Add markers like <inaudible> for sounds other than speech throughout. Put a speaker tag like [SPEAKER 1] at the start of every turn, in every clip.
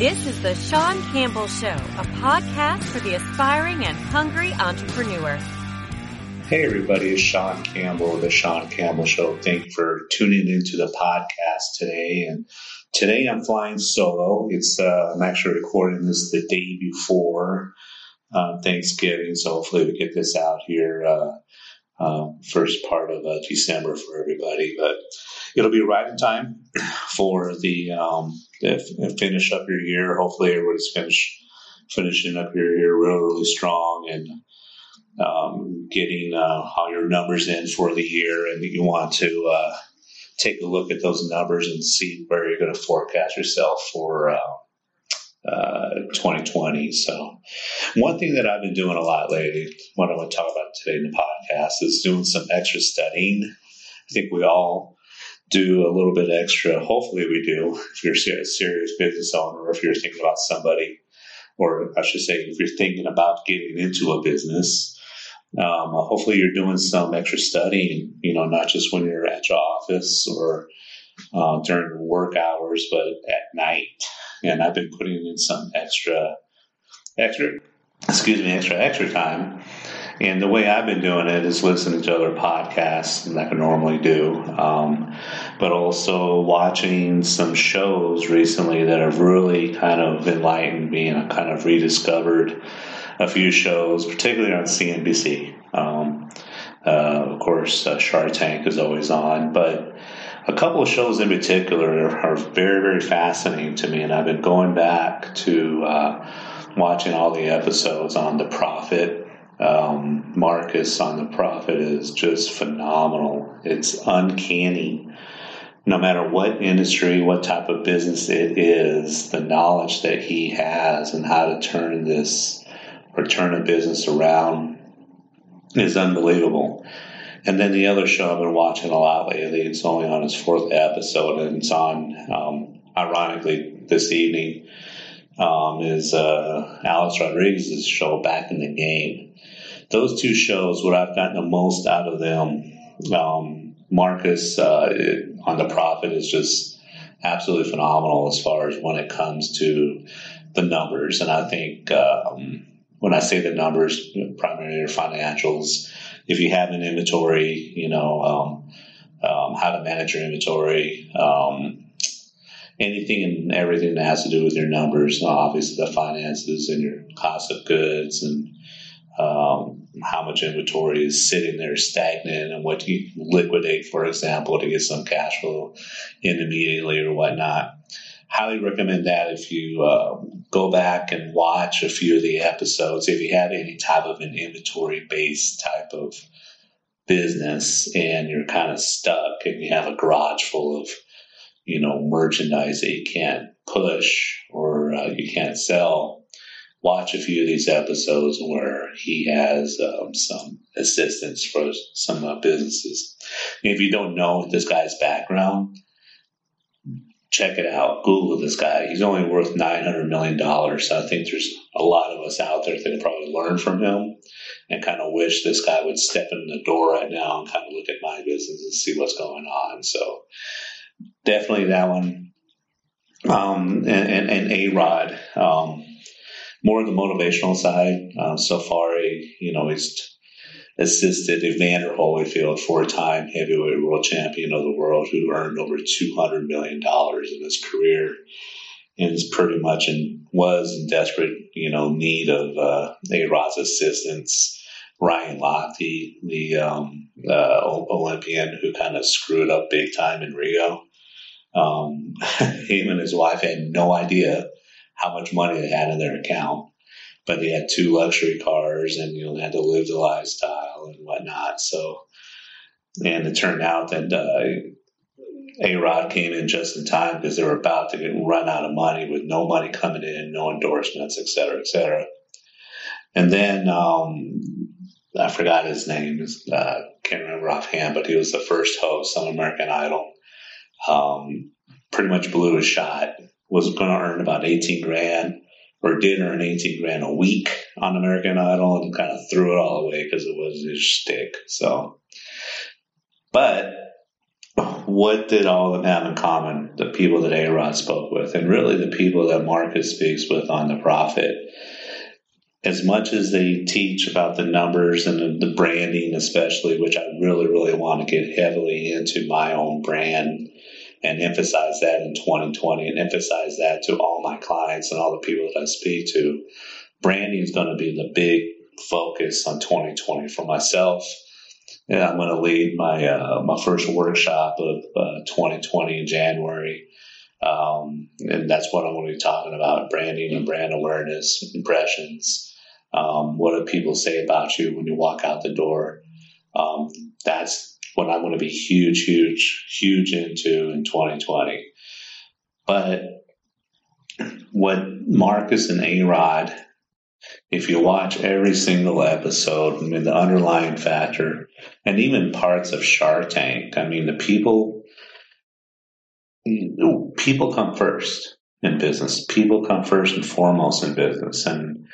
[SPEAKER 1] This is the Shawn Campbell Show, a podcast for the aspiring and hungry entrepreneur.
[SPEAKER 2] Hey, everybody, it's Shawn Campbell the Sean Campbell Show. Thank you for tuning into the podcast today. And today I'm flying solo. It's uh, I'm actually recording this the day before uh, Thanksgiving, so hopefully we get this out here uh, um, first part of uh, December for everybody. But it'll be right in time for the um, finish up your year. Hopefully, everybody's finished finishing up your year real, really strong and um, getting uh, all your numbers in for the year. And you want to uh, take a look at those numbers and see where you're going to forecast yourself for. Uh, uh, 2020. So, one thing that I've been doing a lot lately, what I want to talk about today in the podcast, is doing some extra studying. I think we all do a little bit extra. Hopefully, we do. If you're a serious business owner, or if you're thinking about somebody, or I should say, if you're thinking about getting into a business, um, hopefully you're doing some extra studying. You know, not just when you're at your office or uh, during work hours, but at night. And I've been putting in some extra, extra, excuse me, extra extra time and the way I've been doing it is listening to other podcasts like I normally do, um, but also watching some shows recently that have really kind of enlightened me and I kind of rediscovered a few shows, particularly on CNBC. Um, uh, of course, uh, Shark Tank is always on, but a couple of shows in particular are, very, very fascinating to me, and I've been going back to uh, watching all the episodes on The Profit. um, Marcus on the Profit is just phenomenal. It's uncanny. No matter what industry, what type of business it is, the knowledge that he has and how to turn this or turn a business around is unbelievable. And then the other show I've been watching a lot lately, it's only on its fourth episode, and it's on, um, ironically, this evening, um, is uh, Alex Rodriguez's show, Back in the Game those two shows, what I've gotten the most out of them, um, Marcus uh, on the Profit is just absolutely phenomenal as far as when it comes to the numbers. And I think um, when I say the numbers, primarily your financials, if you have an inventory, you know, um, um, how to manage your inventory, um, anything and everything that has to do with your numbers, obviously the finances and your cost of goods and um, how much inventory is sitting there stagnant and what you liquidate, for example, to get some cash flow in immediately or whatnot. Highly recommend that if you uh, go back and watch a few of the episodes. If you have any type of an inventory based type of business and you're kind of stuck and you have a garage full of you know merchandise that you can't push or uh, you can't sell watch a few of these episodes where he has um, some assistance for some uh, businesses. If you don't know this guy's background, check it out. Google this guy. He's only worth $900 million. So I think there's a lot of us out there that can probably learn from him and kind of wish this guy would step in the door right now and kind of look at my business and see what's going on. So definitely that one. Um, and, and, and A-Rod, um, more of the motivational side. Um, so far, you know, he's assisted Evander Holyfield, four-time heavyweight world champion of the world, who earned over two hundred million dollars in his career, and is pretty much in was in desperate, you know, need of uh, A Rod's assistance. Ryan Lochte, the, the um, uh, Olympian who kind of screwed up big time in Rio. Um, <laughs> him and his wife had no idea how much money they had in their account. But they had two luxury cars and, you know, had to live the lifestyle and whatnot. So, and it turned out that, uh, a Rod came in just in time because they were about to get run out of money with no money coming in, no endorsements, et cetera, et cetera. And then um, I forgot his name. Uh, can't remember offhand, but he was the first host on American Idol. Um, pretty much blew his shot was going to earn about 18 grand or did earn 18 grand a week on American Idol and kind of threw it all away because it was his shtick. So, but what did all of them have in common? The people that A Rod spoke with, and really the people that Marcus speaks with on the profit. As much as they teach about the numbers and the branding, especially, which I really, really want to get heavily into my own brand and emphasize that in 2020 and emphasize that to all my clients and all the people that I speak to. Branding is going to be the big focus on 2020 for myself. And I'm going to lead my uh, my first workshop of uh, 2020 in January. Um, and that's what I'm going to be talking about branding and brand awareness, impressions. Um, what do people say about you when you walk out the door? Um, that's what I'm going to be huge, huge, huge into in 2020. But what Marcus and A Rod, if you watch every single episode, I mean, the underlying factor, and even parts of Shark Tank, I mean, the people, people come first in business. People come first and foremost in business. And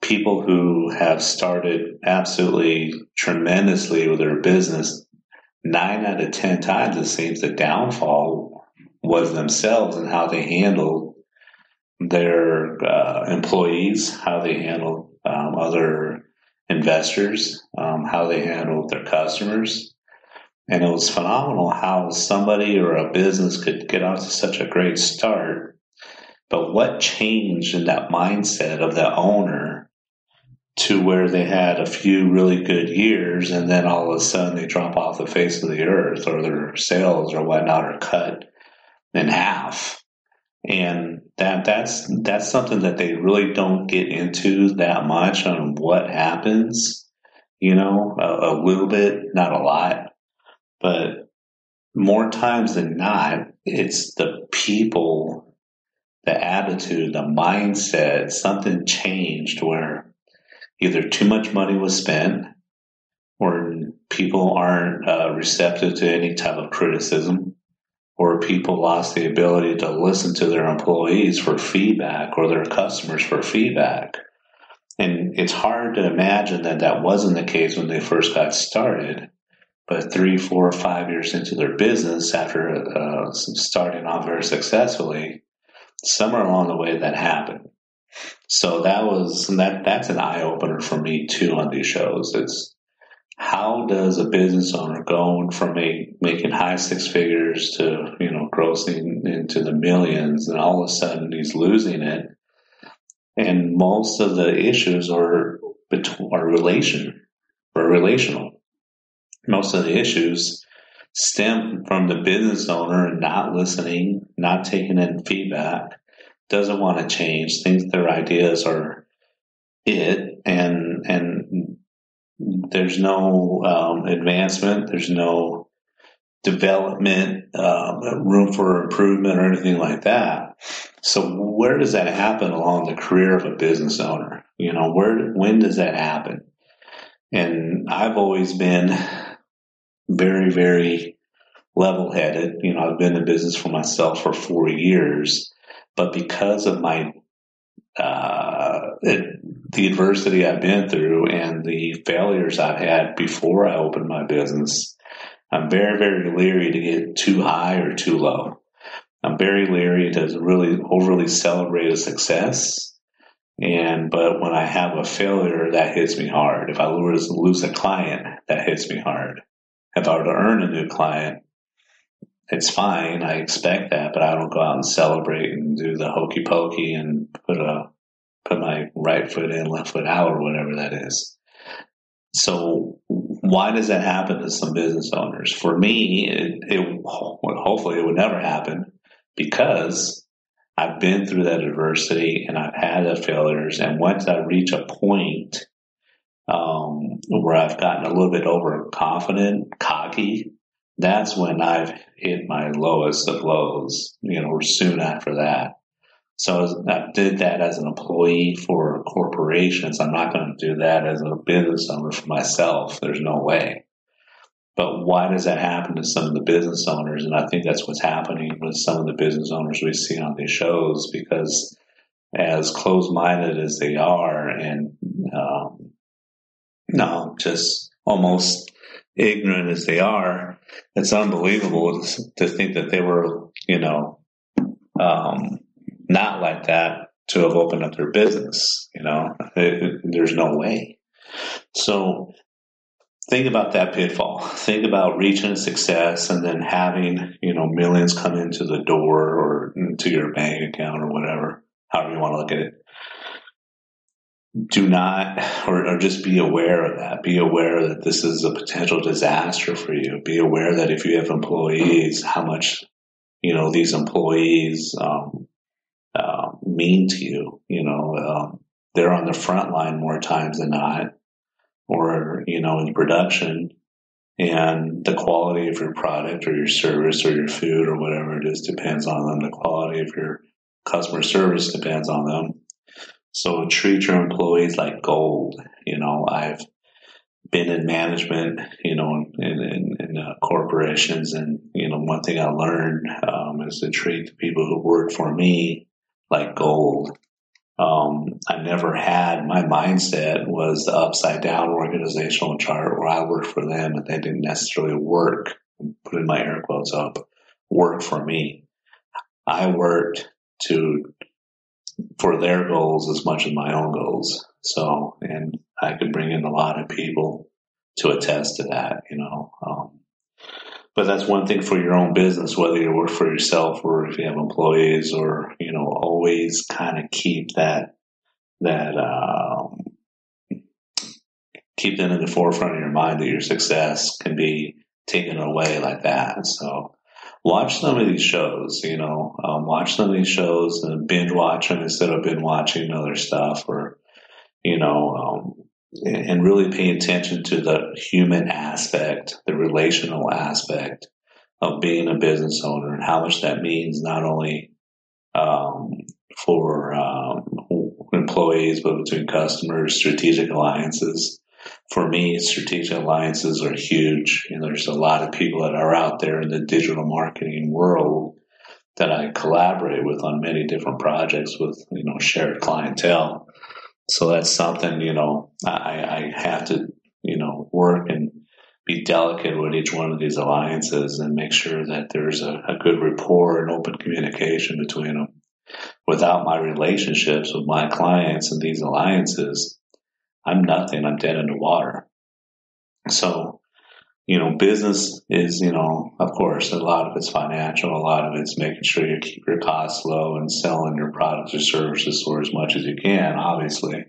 [SPEAKER 2] people who have started absolutely tremendously with their business nine out of ten times it seems the downfall was themselves and how they handled their uh, employees, how they handled um, other investors, um, how they handled their customers. And it was phenomenal how somebody or a business could get off to such a great start. But what changed in that mindset of the owner to where they had a few really good years and then all of a sudden they drop off the face of the earth or their sales or whatnot are cut in half. And that that's that's something that they really don't get into that much on what happens, you know, a, a little bit, not a lot, but more times than not, it's the people, the attitude, the mindset, something changed where either too much money was spent or people aren't uh, receptive to any type of criticism or people lost the ability to listen to their employees for feedback or their customers for feedback. And it's hard to imagine that that wasn't the case when they first got started. But three, four, five years into their business, after uh, starting off very successfully, somewhere along the way that happened. So that was that. That's an eye opener for me too on these shows. It's how does a business owner going from a, making high six figures to you know grossing into the millions, and all of a sudden he's losing it, and most of the issues are between are relation or relational. Most of the issues stem from the business owner not listening, not taking in feedback, doesn't want to change, thinks their ideas are it, and and there's no um, advancement, there's no development, uh, room for improvement, or anything like that. So where does that happen along the career of a business owner? You know, where when does that happen? And I've always been very, very level headed. You know, I've been in business for myself for four years. But because of my uh, it, the adversity I've been through and the failures I've had before I opened my business, I'm very, very leery to get too high or too low. I'm very leery to really overly celebrate a success. And, but when I have a failure, that hits me hard. If I lose, lose a client, that hits me hard. If I were to earn a new client, it's fine. I expect that, but I don't go out and celebrate and do the hokey pokey and put a put my right foot in, left foot out, or whatever that is. So why does that happen to some business owners? For me, it, it hopefully it would never happen because I've been through that adversity and I've had the failures. And once I reach a point um, where I've gotten a little bit overconfident, cocky, that's when I've hit my lowest of lows, you know, soon after that. So I did that as an employee for corporations. I'm not going to do that as a business owner for myself. There's no way. But why does that happen to some of the business owners? And I think that's what's happening with some of the business owners we see on these shows because as closed minded as they are and, um, no, just almost ignorant as they are, it's unbelievable to think that they were, you know, um, not like that to have opened up their business. You know, it, it, there's no way. So think about that pitfall. Think about reaching success and then having, you know, millions come into the door or into your bank account or whatever, however you want to look at it. Do not, or, or just be aware of that. Be aware that this is a potential disaster for you. Be aware that if you have employees, how much, you know, these employees um, uh, mean to you. You know, um, they're on the front line more times than not or, you know, in production and the quality of your product or your service or your food or whatever it is depends on them. The quality of your customer service depends on them. So treat your employees like gold. You know, I've been in management, you know, in, in, in uh, corporations. And, you know, one thing I learned um, is to treat the people who work for me like gold. Um, I never had my mindset was the upside down organizational chart where I worked for them and they didn't necessarily work, putting my air quotes up, work for me. I worked to for their goals as much as my own goals. So, and I could bring in a lot of people to attest to that, you know. Um, but that's one thing for your own business, whether you work for yourself or if you have employees or, you know, always kind of keep that, that, um, keep that in the forefront of your mind that your success can be taken away like that. So watch some of these shows, you know, um, watch some of these shows and binge watch them instead of binge watching other stuff or, you know, um, and really pay attention to the human aspect, the relational aspect of being a business owner and how much that means not only um, for um, employees, but between customers, strategic alliances. For me, strategic alliances are huge. There's a lot of people that are out there in the digital marketing world that I collaborate with on many different projects with, you know, shared clientele so that's something, you know, I, I have to, you know, work and be delicate with each one of these alliances and make sure that there's a, a good rapport and open communication between them. Without my relationships with my clients and these alliances, I'm nothing. I'm dead in the water. So you know, business is, you know, of course, a lot of it's financial. A lot of it's making sure you keep your costs low and selling your products or services for as much as you can, obviously.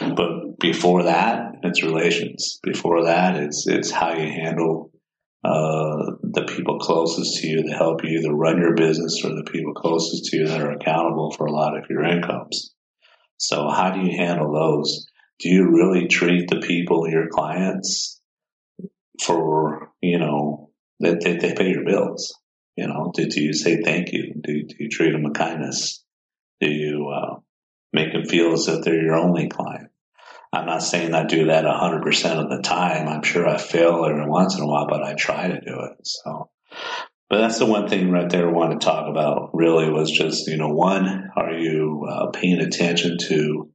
[SPEAKER 2] But before that, it's relations. Before that, it's, it's how you handle, uh, the people closest to you that help you either run your business or the people closest to you that are accountable for a lot of your incomes. So how do you handle those? Do you really treat the people, your clients, for, you know, that they, they, pay your bills. You know, do, do you say thank you? Do, do you treat them with kindness? Do you uh, make them feel as if they're your only client? I'm not saying I do that 100% of the time. I'm sure I fail every once in a while, but I try to do it. So, but that's the one thing right there I want to talk about really was just, you know, one, are you uh, paying attention to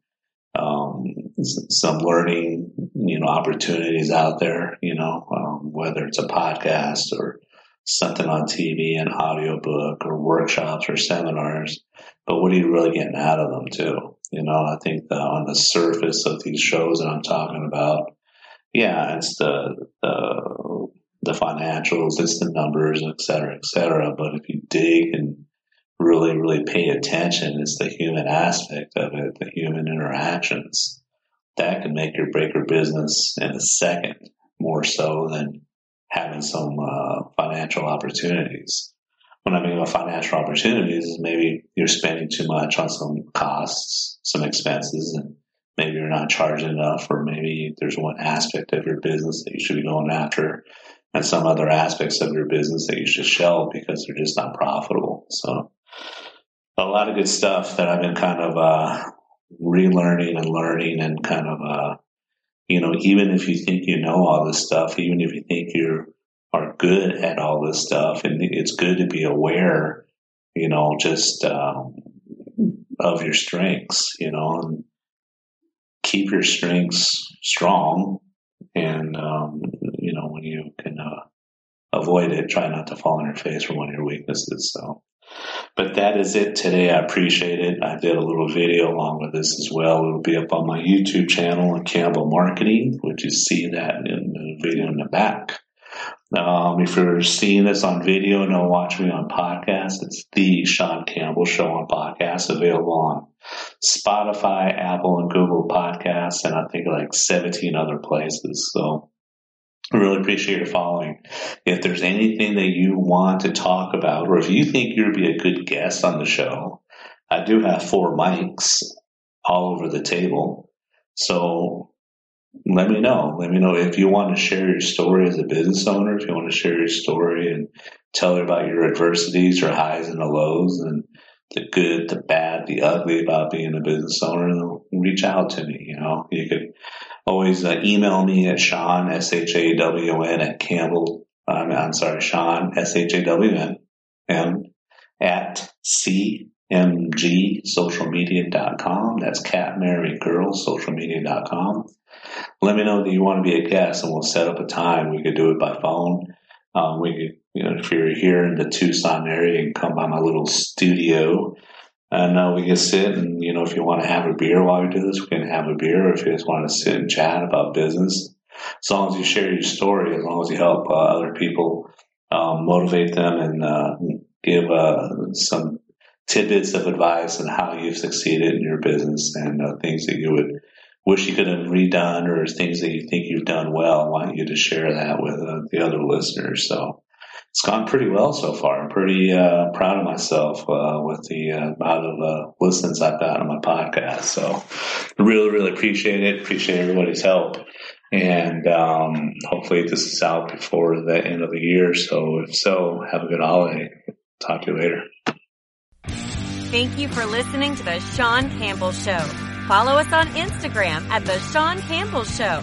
[SPEAKER 2] um, some learning, you know, opportunities out there, you know, um, whether it's a podcast or something on TV, an audiobook or workshops or seminars. But what are you really getting out of them too? You know, I think the, on the surface of these shows that I'm talking about, yeah, it's the, the, the financials, it's the numbers, et cetera, et cetera. But if you dig and really, really pay attention, it's the human aspect of it, the human interactions that can make or break your business in a second more so than having some uh, financial opportunities. When I mean about financial opportunities, is maybe you're spending too much on some costs, some expenses, and maybe you're not charging enough, or maybe there's one aspect of your business that you should be going after, and some other aspects of your business that you should shelve because they're just not profitable. So, a lot of good stuff that I've been kind of uh, relearning and learning and kind of, uh, you know, even if you think you know all this stuff, even if you think you are good at all this stuff, and it's good to be aware, you know, just um, of your strengths, you know, and keep your strengths strong and, um, you know, when you can uh, avoid it, try not to fall on your face for one of your weaknesses. So, but that is it today. I appreciate it. I did a little video along with this as well. It'll be up on my YouTube channel, Campbell Marketing, which you see that in the video in the back. Um, if you're seeing this on video and don't watch me on podcast, it's the Shawn Campbell Show on podcast, available on Spotify, Apple, and Google Podcasts, and I think like 17 other places. So I really appreciate your following. If there's anything that you want to talk about, or if you think you'd be a good guest on the show, I do have four mics all over the table. So let me know. Let me know if you want to share your story as a business owner, if you want to share your story and tell her about your adversities, your highs and the lows, and the good, the bad, the ugly about being a business owner, reach out to me. You know, you could always uh, email me at Shawn, S-H-A-W-N at Campbell. Um, I'm sorry, Shawn, S-H-A-W-N, M at cmgsocialmedia.com. That's Cat Mary Girl socialmedia.com. Let me know that you want to be a guest and we'll set up a time. We could do it by phone. Um, we could, you know, if you're here in the Tucson area, you can come by my little studio and uh, we can sit and, you know, if you want to have a beer while we do this, we can have a beer. Or if you just want to sit and chat about business, as long as you share your story, as long as you help uh, other people um, motivate them and uh, give uh, some tidbits of advice on how you've succeeded in your business and uh, things that you would wish you could have redone or things that you think you've done well. I want you to share that with uh, the other listeners. So it's gone pretty well so far. I'm pretty uh, proud of myself uh, with the uh, amount of uh, listens I've got on my podcast. So really, really appreciate it. Appreciate everybody's help. And um, hopefully this is out before the end of the year. So if so, have a good holiday. Talk to you later.
[SPEAKER 1] Thank you for listening to the Shawn Campbell Show. Follow us on Instagram at the Shawn Campbell Show